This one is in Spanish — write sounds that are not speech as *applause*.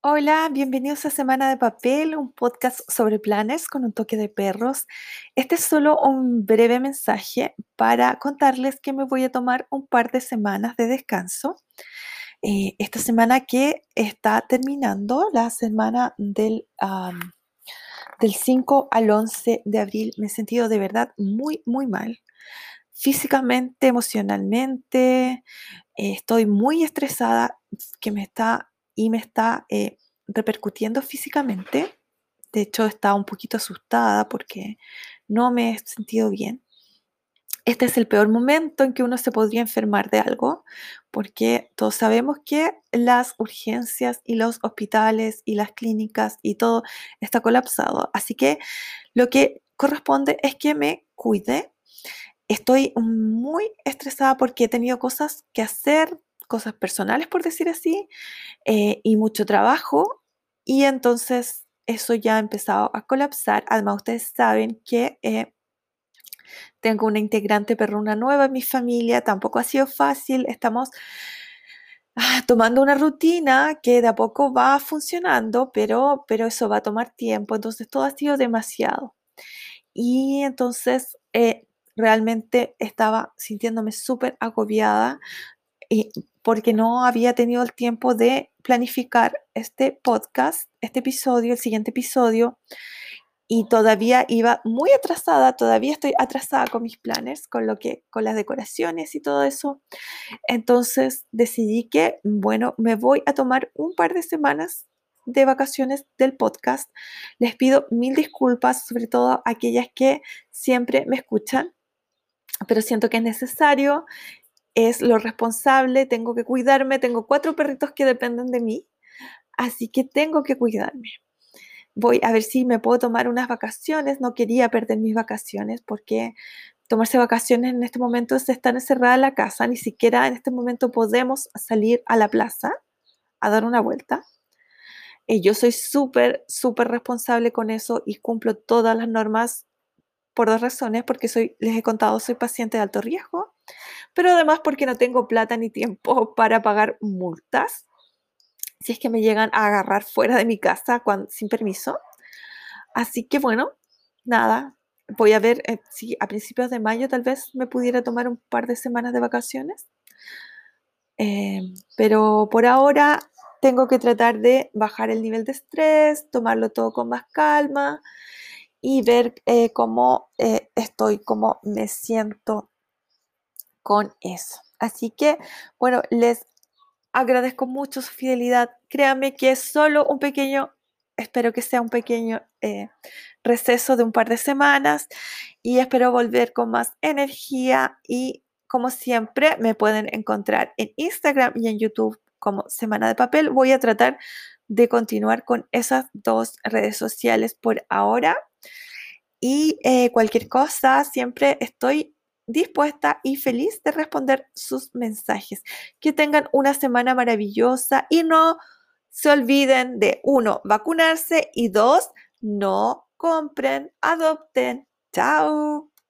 Hola, bienvenidos a Semana de Papel, un podcast sobre planes con un toque de perros. Este es solo un breve mensaje para contarles que me voy a tomar un par de semanas de descanso. Eh, esta semana que está terminando, la semana del, del 5 al 11 de abril, me he sentido de verdad muy, muy mal. Físicamente, emocionalmente, estoy muy estresada, que me está y me está eh, repercutiendo físicamente. De hecho, estaba un poquito asustada porque no me he sentido bien. Este es el peor momento en que uno se podría enfermar de algo, porque todos sabemos que las urgencias y los hospitales y las clínicas y todo está colapsado. Así que lo que corresponde es que me cuide. Estoy muy estresada porque he tenido cosas que hacer, cosas personales, por decir así, eh, y mucho trabajo. Y entonces eso ya ha empezado a colapsar. Además, ustedes saben que eh, tengo una integrante perruna nueva en mi familia, tampoco ha sido fácil. Estamos ah, tomando una rutina que de a poco va funcionando, pero, pero eso va a tomar tiempo. Entonces todo ha sido demasiado. Y entonces eh, realmente estaba sintiéndome súper agobiada porque no había tenido el tiempo de planificar este podcast, este episodio, el siguiente episodio, y todavía iba muy atrasada, todavía estoy atrasada con mis planes, con lo que con las decoraciones y todo eso. Entonces decidí que bueno, me voy a tomar un par de semanas de vacaciones del podcast. Les pido mil disculpas, sobre todo a aquellas que siempre me escuchan, pero siento que es necesario es lo responsable, tengo que cuidarme, tengo cuatro perritos que dependen de mí, así que tengo que cuidarme. Voy a ver si me puedo tomar unas vacaciones, no quería perder mis vacaciones porque tomarse vacaciones en este momento es estar encerrada en la casa, ni siquiera en este momento podemos salir a la plaza a dar una vuelta. Y yo soy súper, súper responsable con eso y cumplo todas las normas por dos razones, porque soy, les he contado, soy paciente de alto riesgo pero además porque no tengo plata ni tiempo *laughs* para pagar multas si es que me llegan a agarrar fuera de mi casa sin permiso. Así que bueno, nada, voy a ver eh, si a principios de mayo tal vez me pudiera tomar un par de semanas de vacaciones. Em, pero por ahora tengo que tratar de bajar el nivel de estrés, tomarlo todo con más calma y ver eh, cómo eh, estoy, cómo me siento con eso. Así que, bueno, les agradezco mucho su fidelidad. Créanme que es solo un pequeño, espero que sea un pequeño eh, receso de un par de semanas y espero volver con más energía y como siempre me pueden encontrar en Instagram y en YouTube como Semana de Papel. Voy a tratar de continuar con esas dos redes sociales por ahora. Y eh, cualquier cosa, siempre estoy dispuesta y feliz de responder sus mensajes. Que tengan una semana maravillosa y no se olviden de, uno, vacunarse y dos, no compren, adopten. Chao.